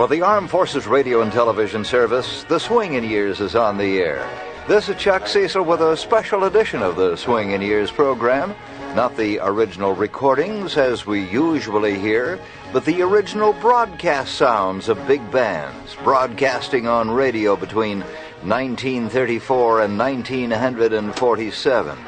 For the Armed Forces Radio and Television Service, The Swingin' Years is on the air. This is Chuck Cecil with a special edition of the Swingin' Years program. Not the original recordings as we usually hear, but the original broadcast sounds of big bands broadcasting on radio between 1934 and 1947.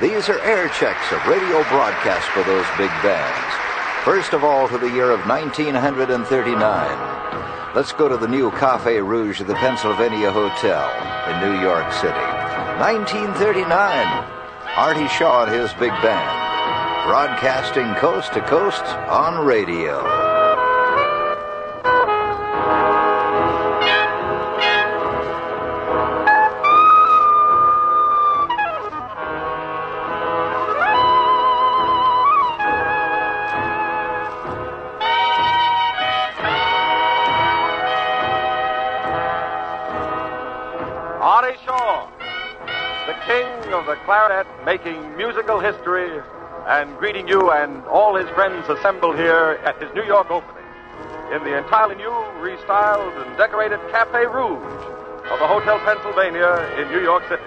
These are air checks of radio broadcasts for those big bands. First of all, to the year of 1939. Let's go to the new Cafe Rouge of the Pennsylvania Hotel in New York City. 1939. Artie Shaw and his big band, broadcasting coast to coast on radio. Musical history and greeting you and all his friends assembled here at his New York opening in the entirely new, restyled, and decorated Cafe Rouge of the Hotel Pennsylvania in New York City.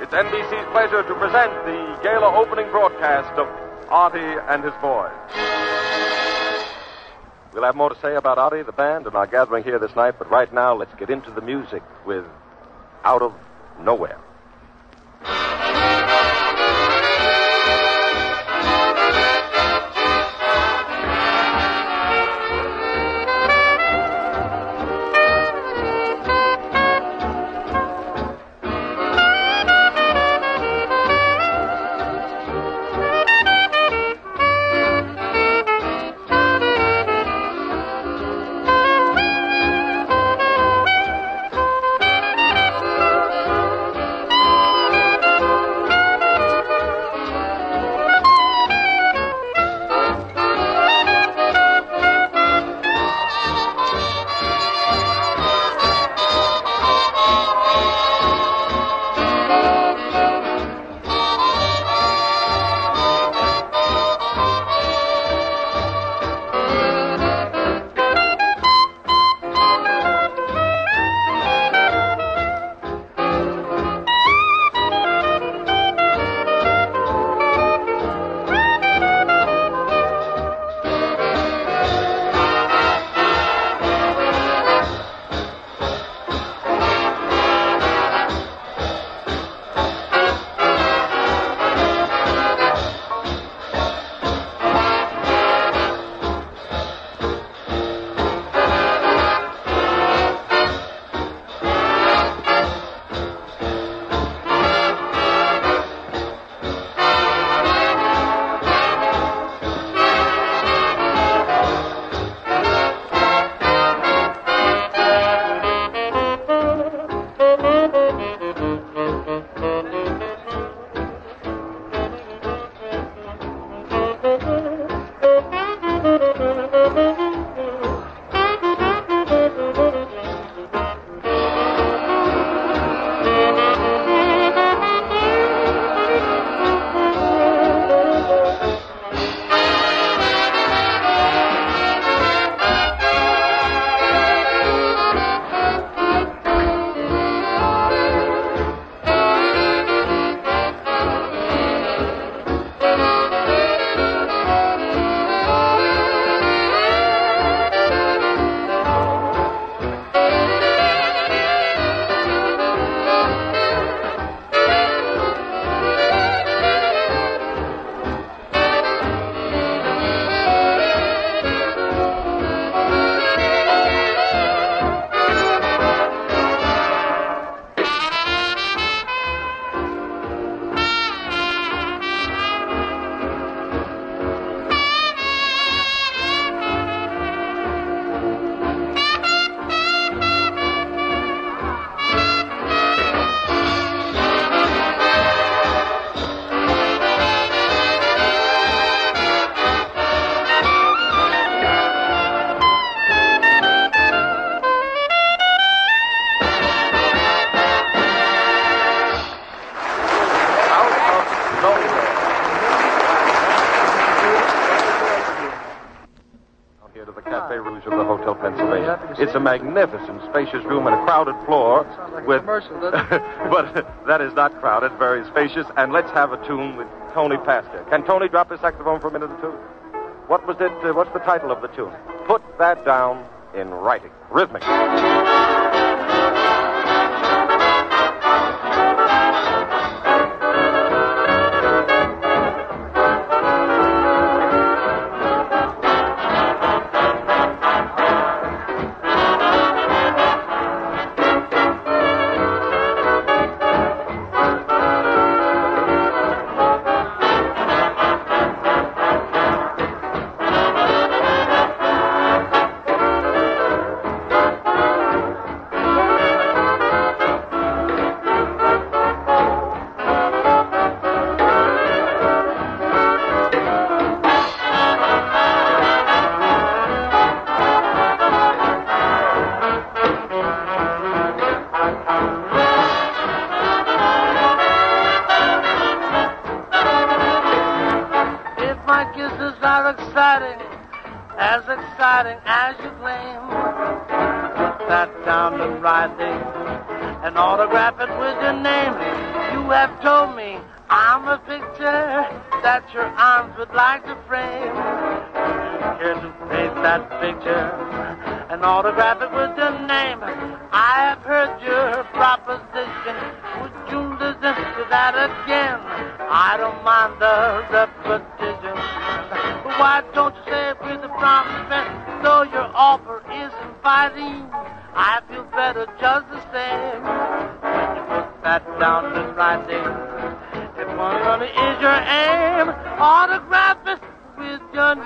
It's NBC's pleasure to present the gala opening broadcast of Artie and his boys. We'll have more to say about Artie, the band, and our gathering here this night, but right now let's get into the music with Out of Nowhere. A magnificent, spacious room and a crowded floor like with. commercial, but that is not crowded, very spacious. And let's have a tune with Tony Pastor. Can Tony drop his saxophone for a minute or two? What was it? Uh, what's the title of the tune? Put that down in writing. Rhythmic.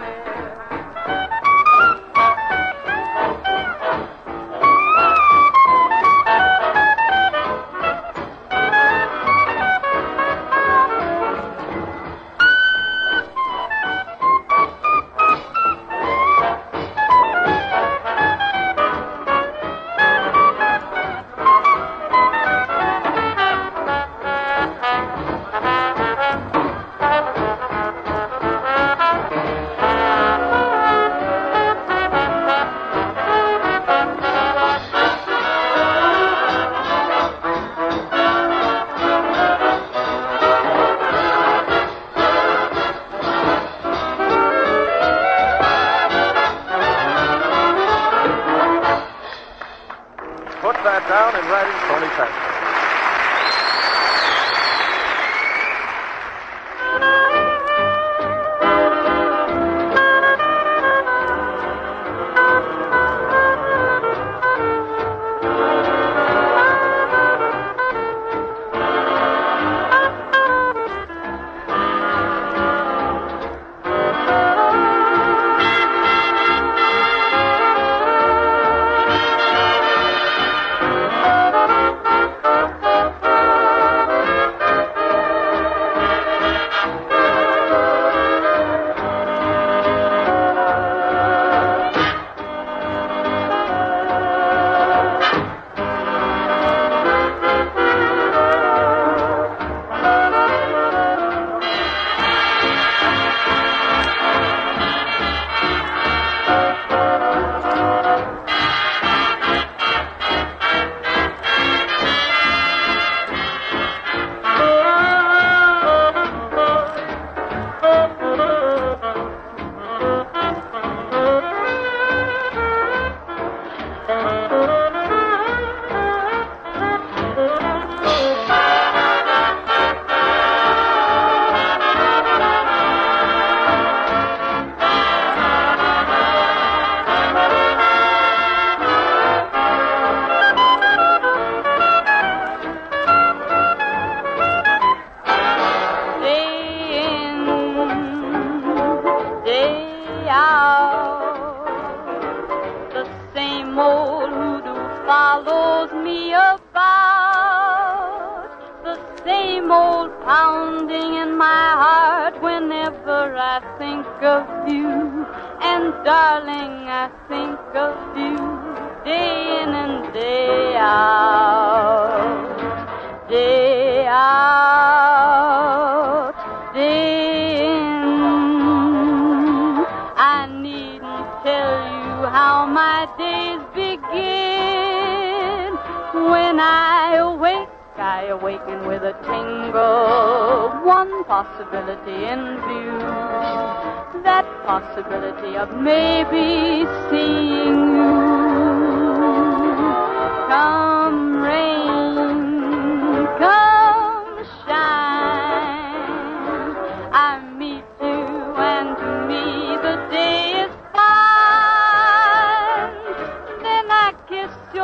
में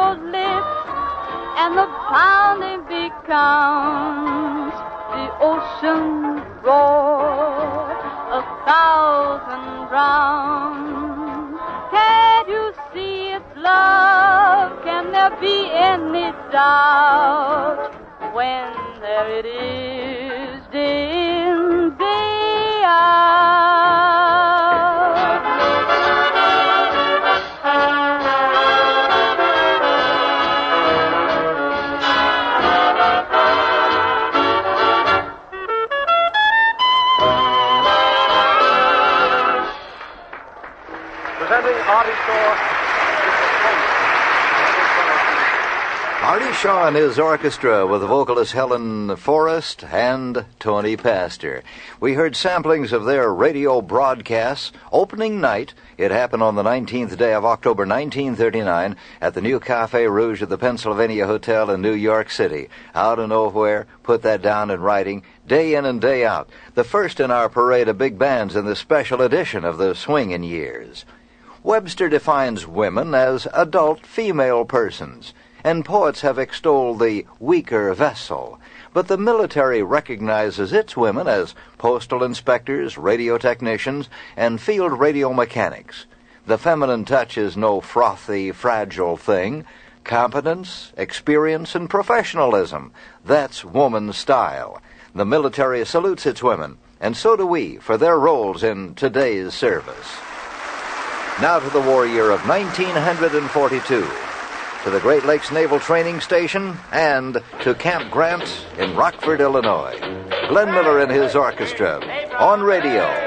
your lips, and the pounding becomes the ocean roar, a thousand drowns. Can't you see it's love? Can there be any doubt when there it is, Artie Shaw. And his orchestra with the vocalist Helen Forrest and Tony Pastor. We heard samplings of their radio broadcasts. Opening night, it happened on the 19th day of October 1939 at the new Cafe Rouge at the Pennsylvania Hotel in New York City. Out of nowhere, put that down in writing, day in and day out. The first in our parade of big bands in the special edition of the Swingin' Years. Webster defines women as adult female persons and poets have extolled the weaker vessel. But the military recognizes its women as postal inspectors, radio technicians, and field radio mechanics. The feminine touch is no frothy, fragile thing. Competence, experience, and professionalism. That's woman's style. The military salutes its women, and so do we for their roles in today's service. Now to the war year of 1942 to the Great Lakes Naval Training Station, and to Camp Grant in Rockford, Illinois. Glenn Miller and his orchestra on radio.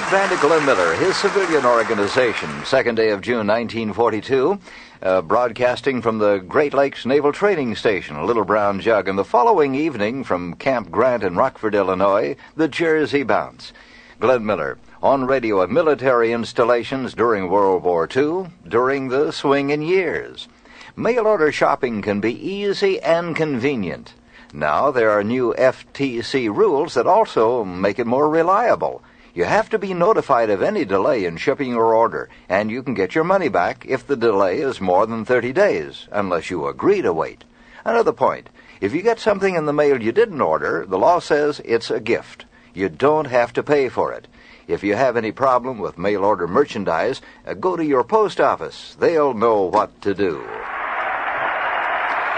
Big band of Glenn Miller, his civilian organization, second day of June 1942, uh, broadcasting from the Great Lakes Naval Training Station, A Little Brown Jug, and the following evening from Camp Grant in Rockford, Illinois, the Jersey Bounce. Glenn Miller, on radio at military installations during World War II, during the swinging years. Mail order shopping can be easy and convenient. Now there are new FTC rules that also make it more reliable. You have to be notified of any delay in shipping your order, and you can get your money back if the delay is more than 30 days, unless you agree to wait. Another point if you get something in the mail you didn't order, the law says it's a gift. You don't have to pay for it. If you have any problem with mail order merchandise, uh, go to your post office. They'll know what to do.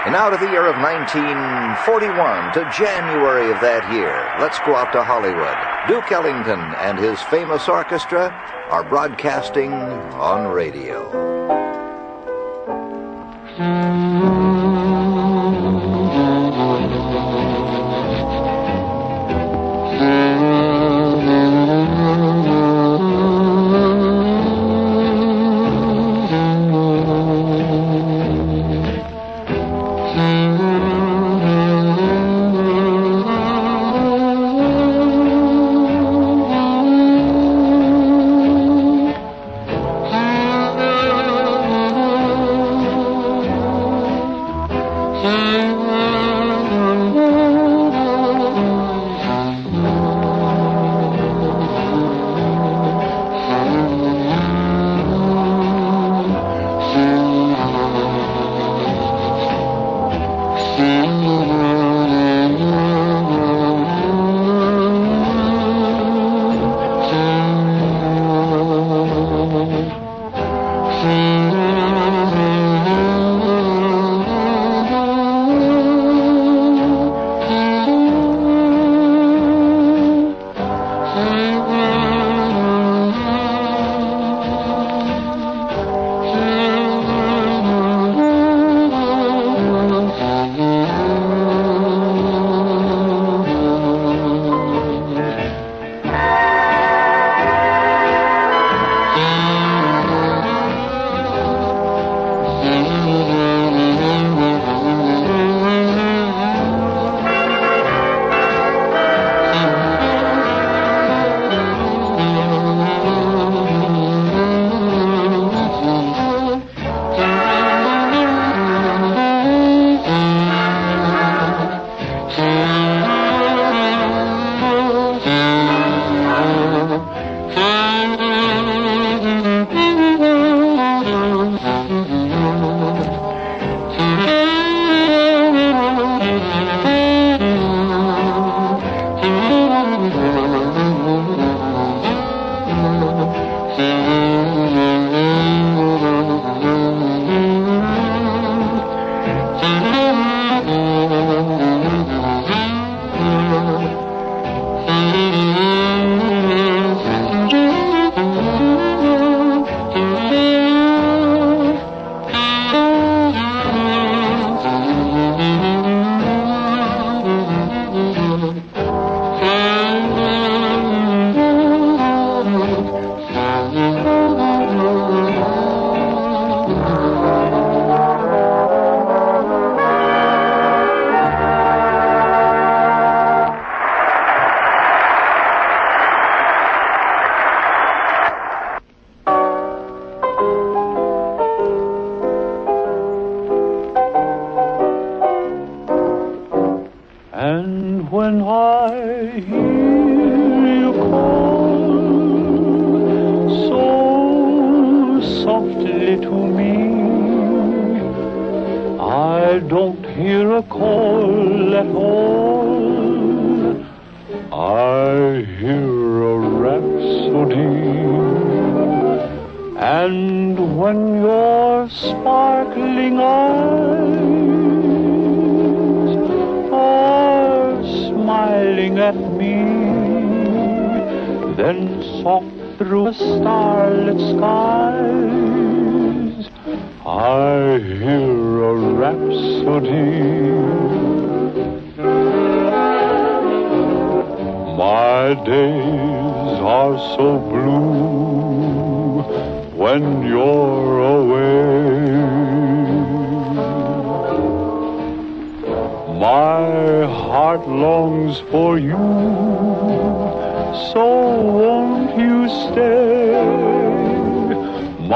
And out of the year of 1941 to January of that year, let's go out to Hollywood. Duke Ellington and his famous orchestra are broadcasting on radio.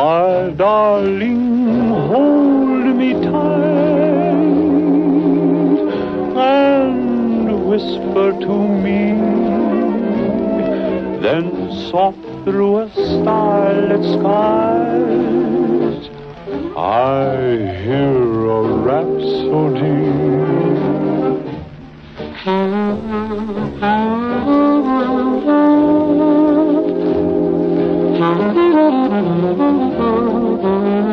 My darling, hold me tight and whisper to me. Then soft through a starlit skies, I hear a rhapsody. Duke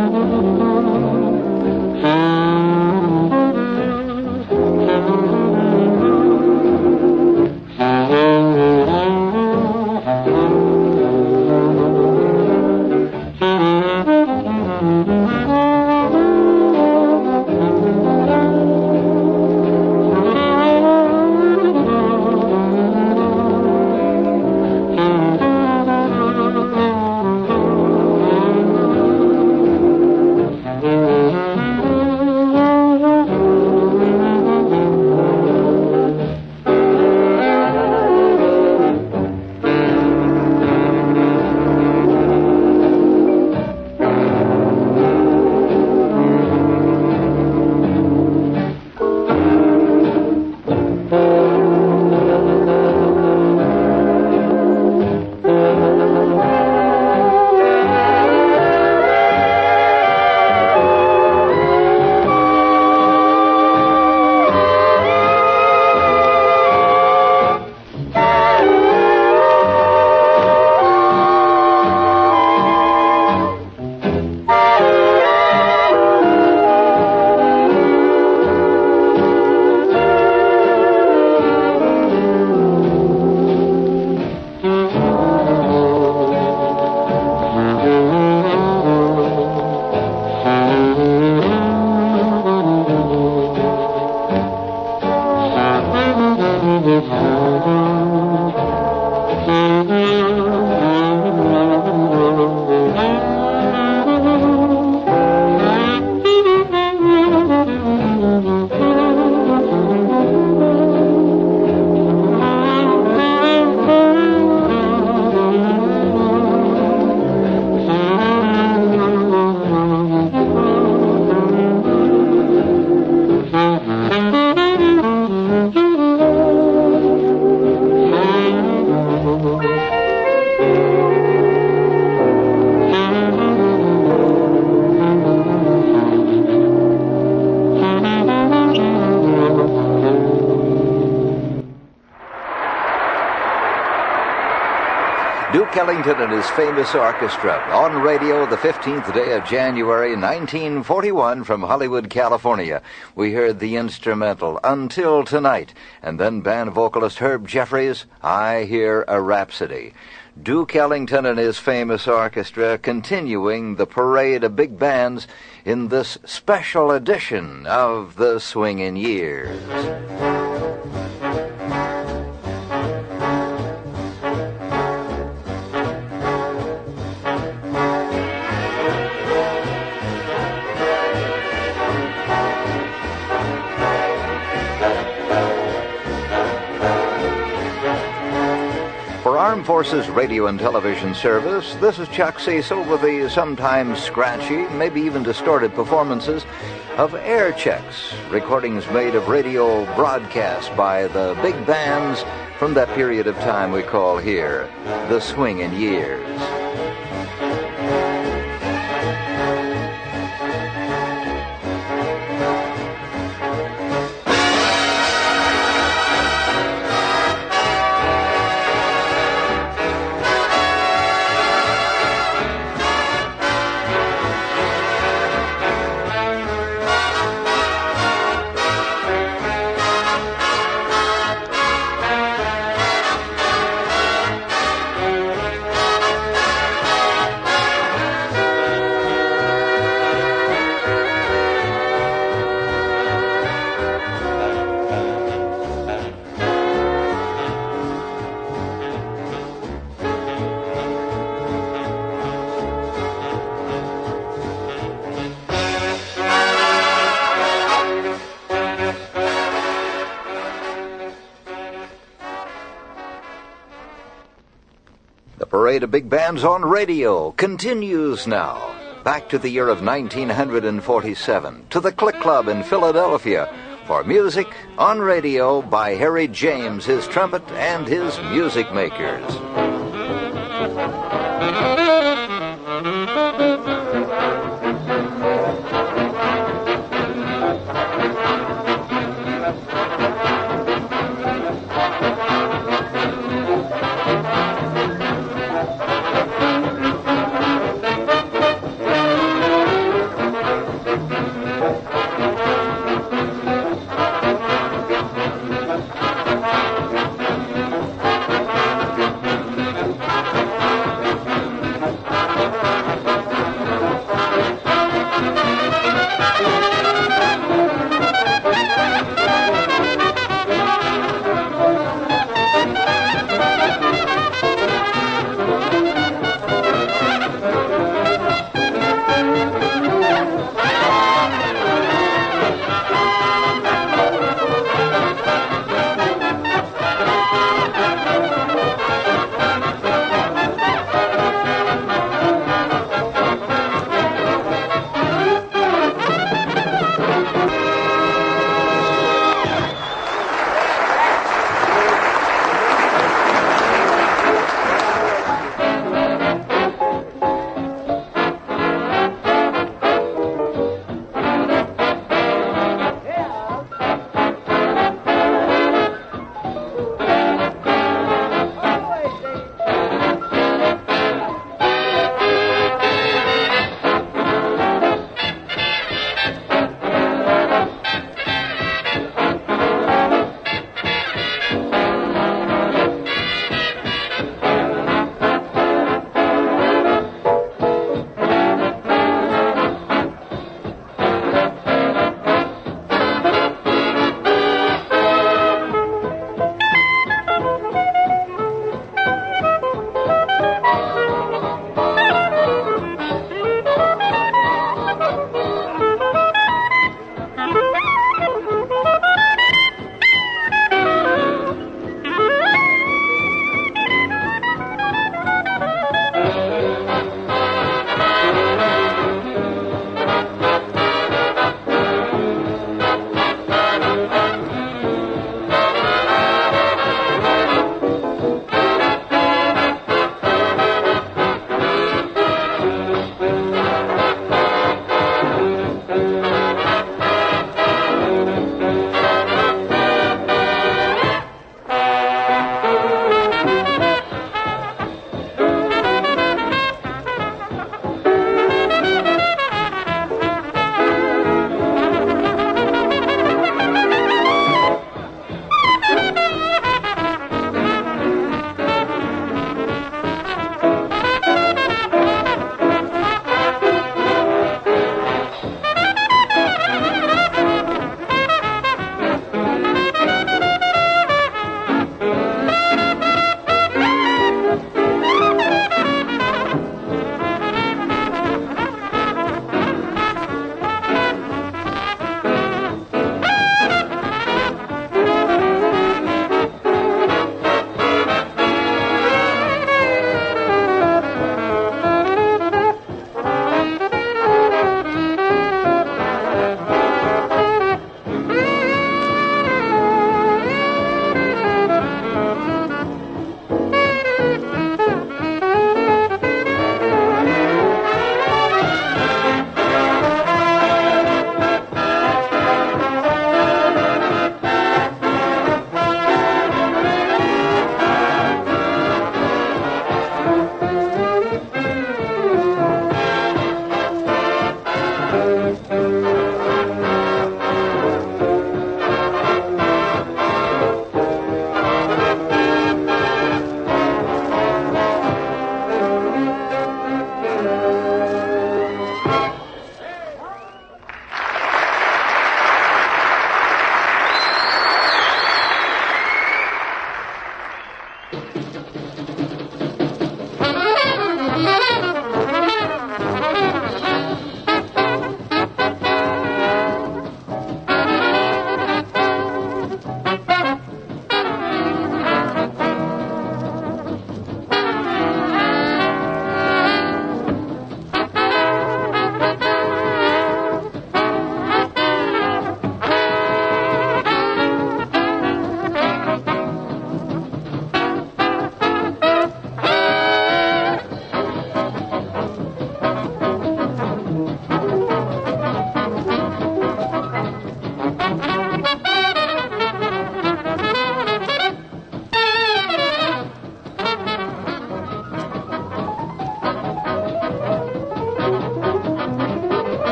And his famous orchestra on radio the 15th day of January 1941 from Hollywood, California. We heard the instrumental Until Tonight and then band vocalist Herb Jeffries, I Hear a Rhapsody. Duke Ellington and his famous orchestra continuing the parade of big bands in this special edition of the Swingin' Years. Forces Radio and Television Service, this is Chuck Cecil with the sometimes scratchy, maybe even distorted performances of air checks, recordings made of radio broadcasts by the big bands from that period of time we call here the swingin' years. Big bands on radio continues now. Back to the year of 1947, to the Click Club in Philadelphia, for music on radio by Harry James, his trumpet, and his music makers.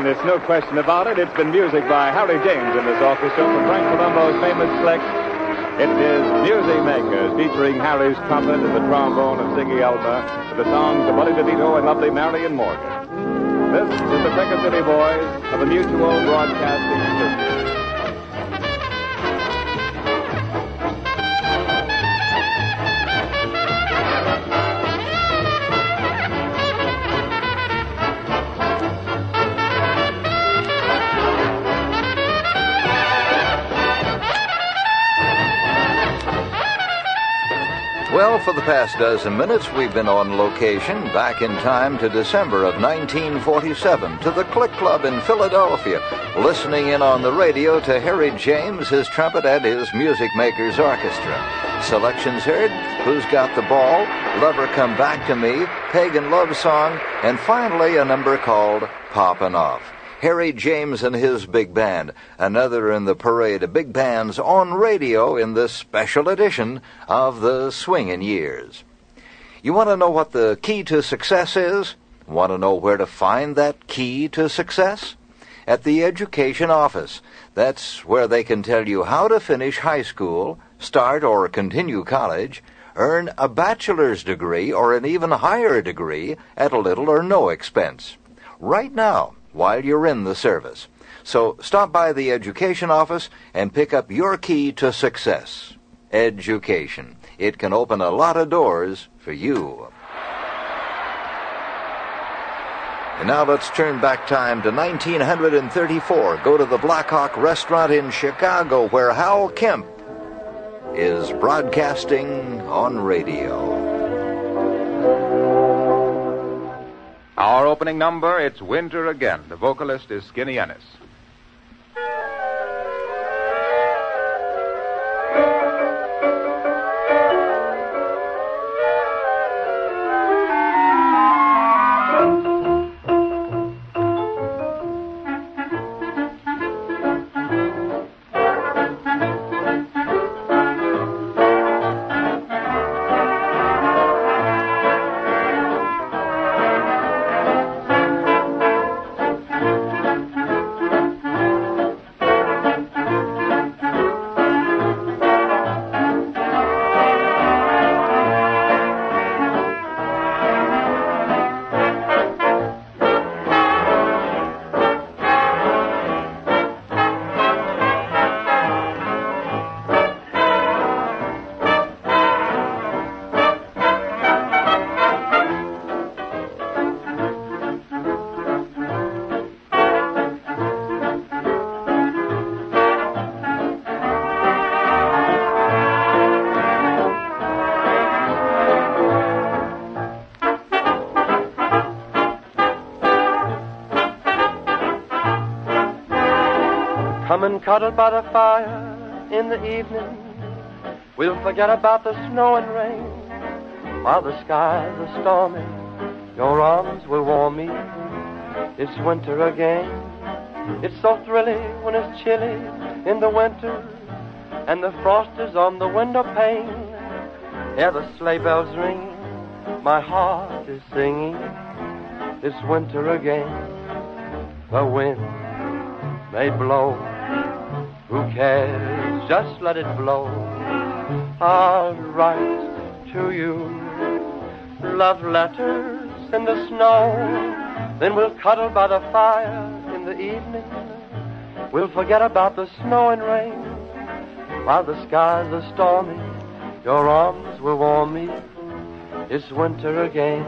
And it's no question about it. It's been music by Harry James in this orchestra from Frank Palumbo's famous Click. It is Music Makers, featuring Harry's trumpet and the trombone of Ziggy Elba, with the songs of Buddy DeVito and lovely Marion Morgan. This is the Cracker City Boys of the Mutual Broadcasting System. Well, for the past dozen minutes, we've been on location back in time to December of 1947 to the Click Club in Philadelphia, listening in on the radio to Harry James, his trumpet, and his Music Makers Orchestra. Selections heard Who's Got the Ball, Lover Come Back to Me, Pagan Love Song, and finally a number called Poppin' Off. Harry James and his big band, another in the parade of big bands on radio in this special edition of the Swingin' Years. You want to know what the key to success is? Want to know where to find that key to success? At the Education Office. That's where they can tell you how to finish high school, start or continue college, earn a bachelor's degree or an even higher degree at a little or no expense. Right now, while you're in the service. So stop by the education office and pick up your key to success. Education. It can open a lot of doors for you. And now let's turn back time to 1934. Go to the Blackhawk restaurant in Chicago where Hal Kemp is broadcasting on radio. Our opening number, it's Winter Again. The vocalist is Skinny Ennis. And cuddle by the fire in the evening. We'll forget about the snow and rain while the skies are stormy. Your arms will warm me. It's winter again. It's so thrilling when it's chilly in the winter and the frost is on the window pane. Hear the sleigh bells ring. My heart is singing. It's winter again. The wind may blow. Who cares? Just let it blow. I'll write to you love letters in the snow. Then we'll cuddle by the fire in the evening. We'll forget about the snow and rain while the skies are stormy. Your arms will warm me. It's winter again.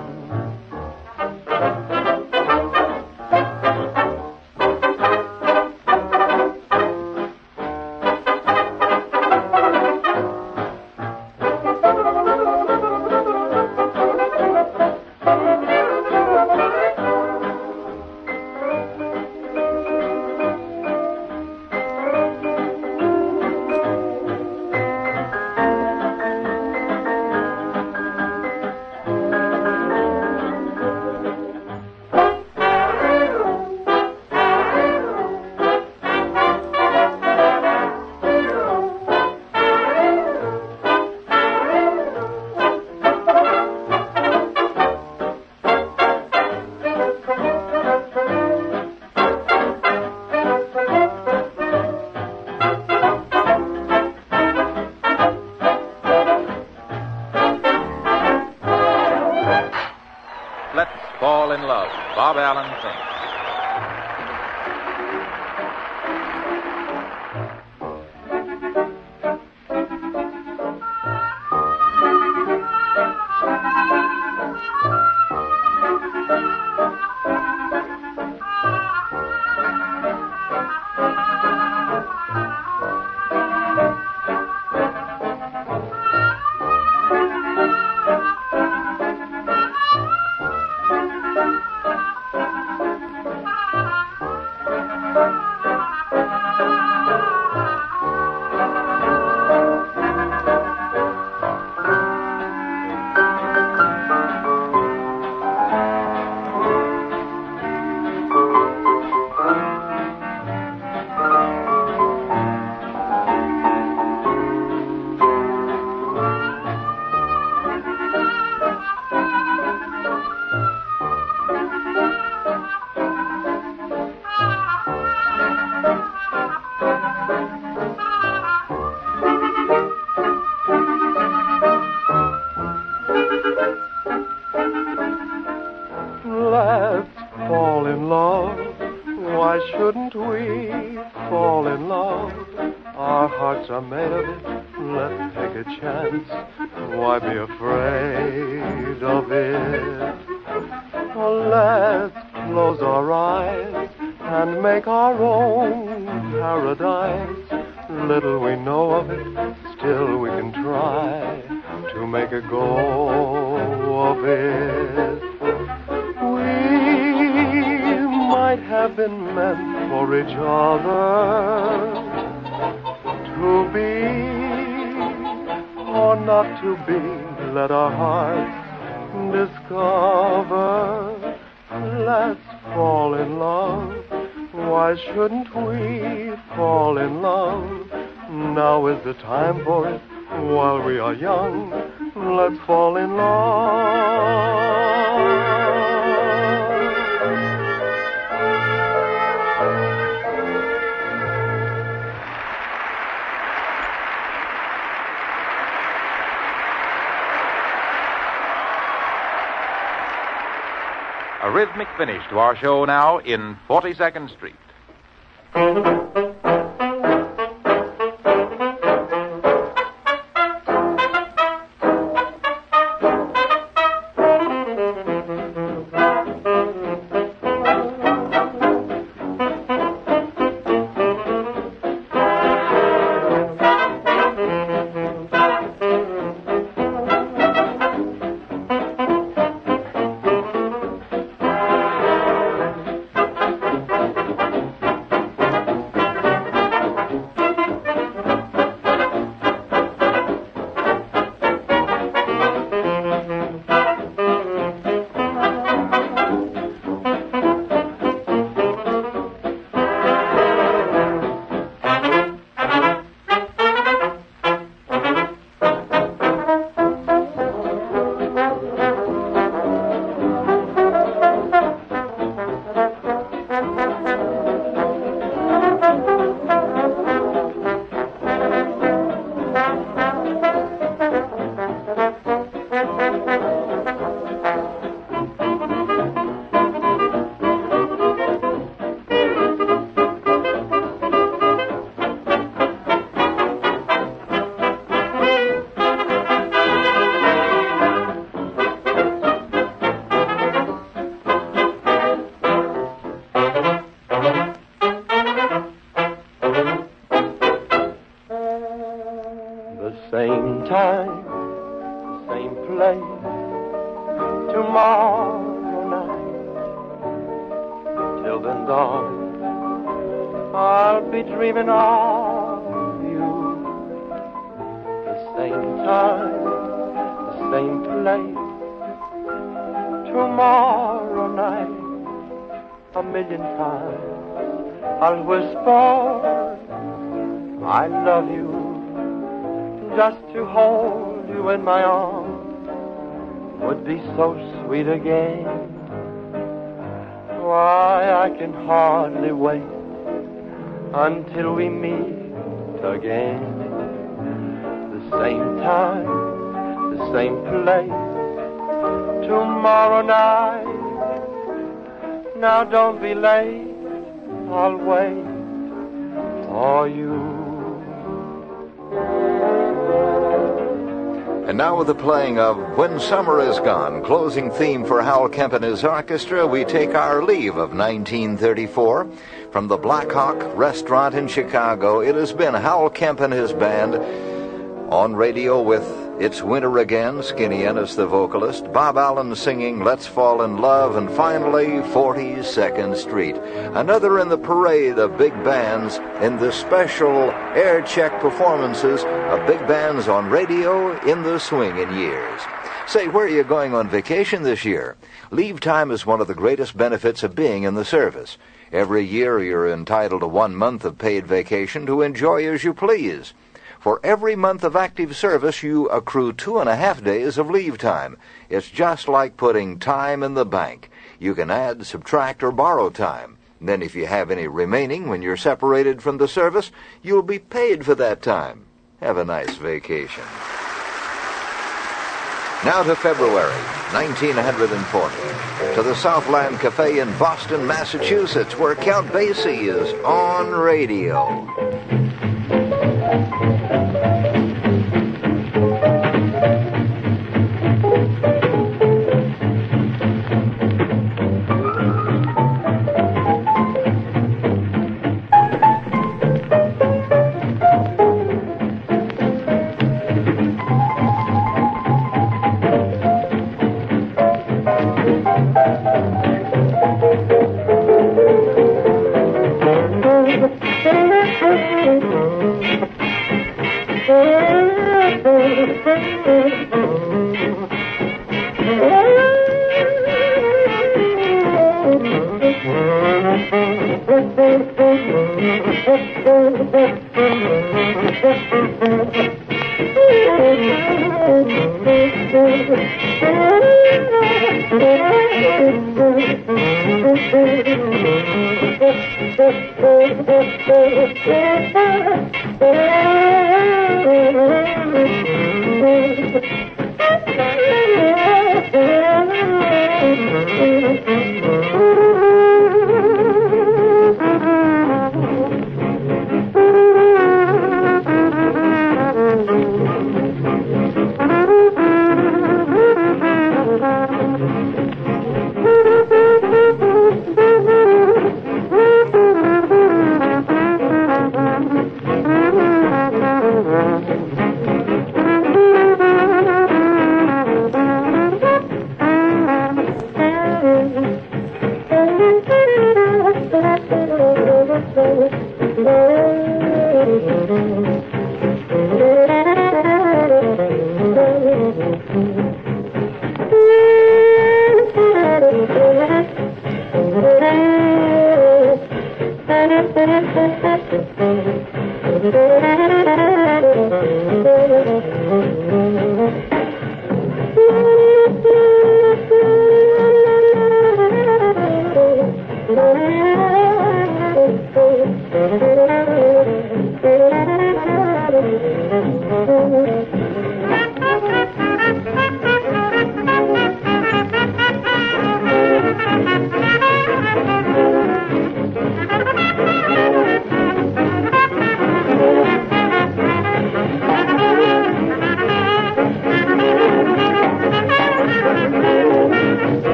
Let's fall in love. A rhythmic finish to our show now in 42nd Street. Tomorrow night. Till then, darling, I'll be dreaming of you. The same time, the same place tomorrow night. A million times I'll whisper, I love you, just to hold you in my arms would be so sweet again. Why, I can hardly wait until we meet again. The same time, the same place, tomorrow night. Now don't be late, I'll wait for you. And now with the playing of When Summer Is Gone, closing theme for Hal Kemp and his orchestra, we take our leave of 1934. From the Black Hawk restaurant in Chicago, it has been Hal Kemp and his band on radio with It's Winter Again, Skinny Ennis the vocalist, Bob Allen singing Let's Fall in Love, and finally 42nd Street. Another in the parade of big bands in the special air check performances of big bands on radio in the swinging years. Say, where are you going on vacation this year? Leave time is one of the greatest benefits of being in the service. Every year you're entitled to one month of paid vacation to enjoy as you please. For every month of active service, you accrue two and a half days of leave time. It's just like putting time in the bank. You can add, subtract, or borrow time. Then, if you have any remaining when you're separated from the service, you'll be paid for that time. Have a nice vacation. Now to February 1940, to the Southland Cafe in Boston, Massachusetts, where Count Basie is on radio.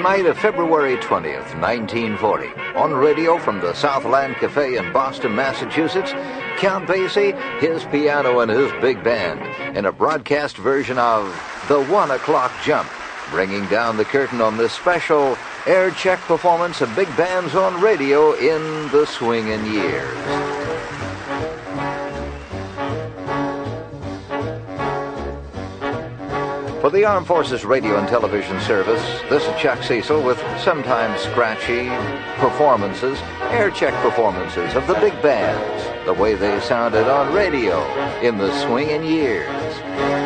The night of February 20th, 1940. On radio from the Southland Cafe in Boston, Massachusetts, Count Basie, his piano, and his big band in a broadcast version of The One O'Clock Jump, bringing down the curtain on this special air check performance of big bands on radio in the swinging years. For the Armed Forces Radio and Television Service, this is Chuck Cecil with sometimes scratchy performances, air check performances of the big bands, the way they sounded on radio in the swinging years.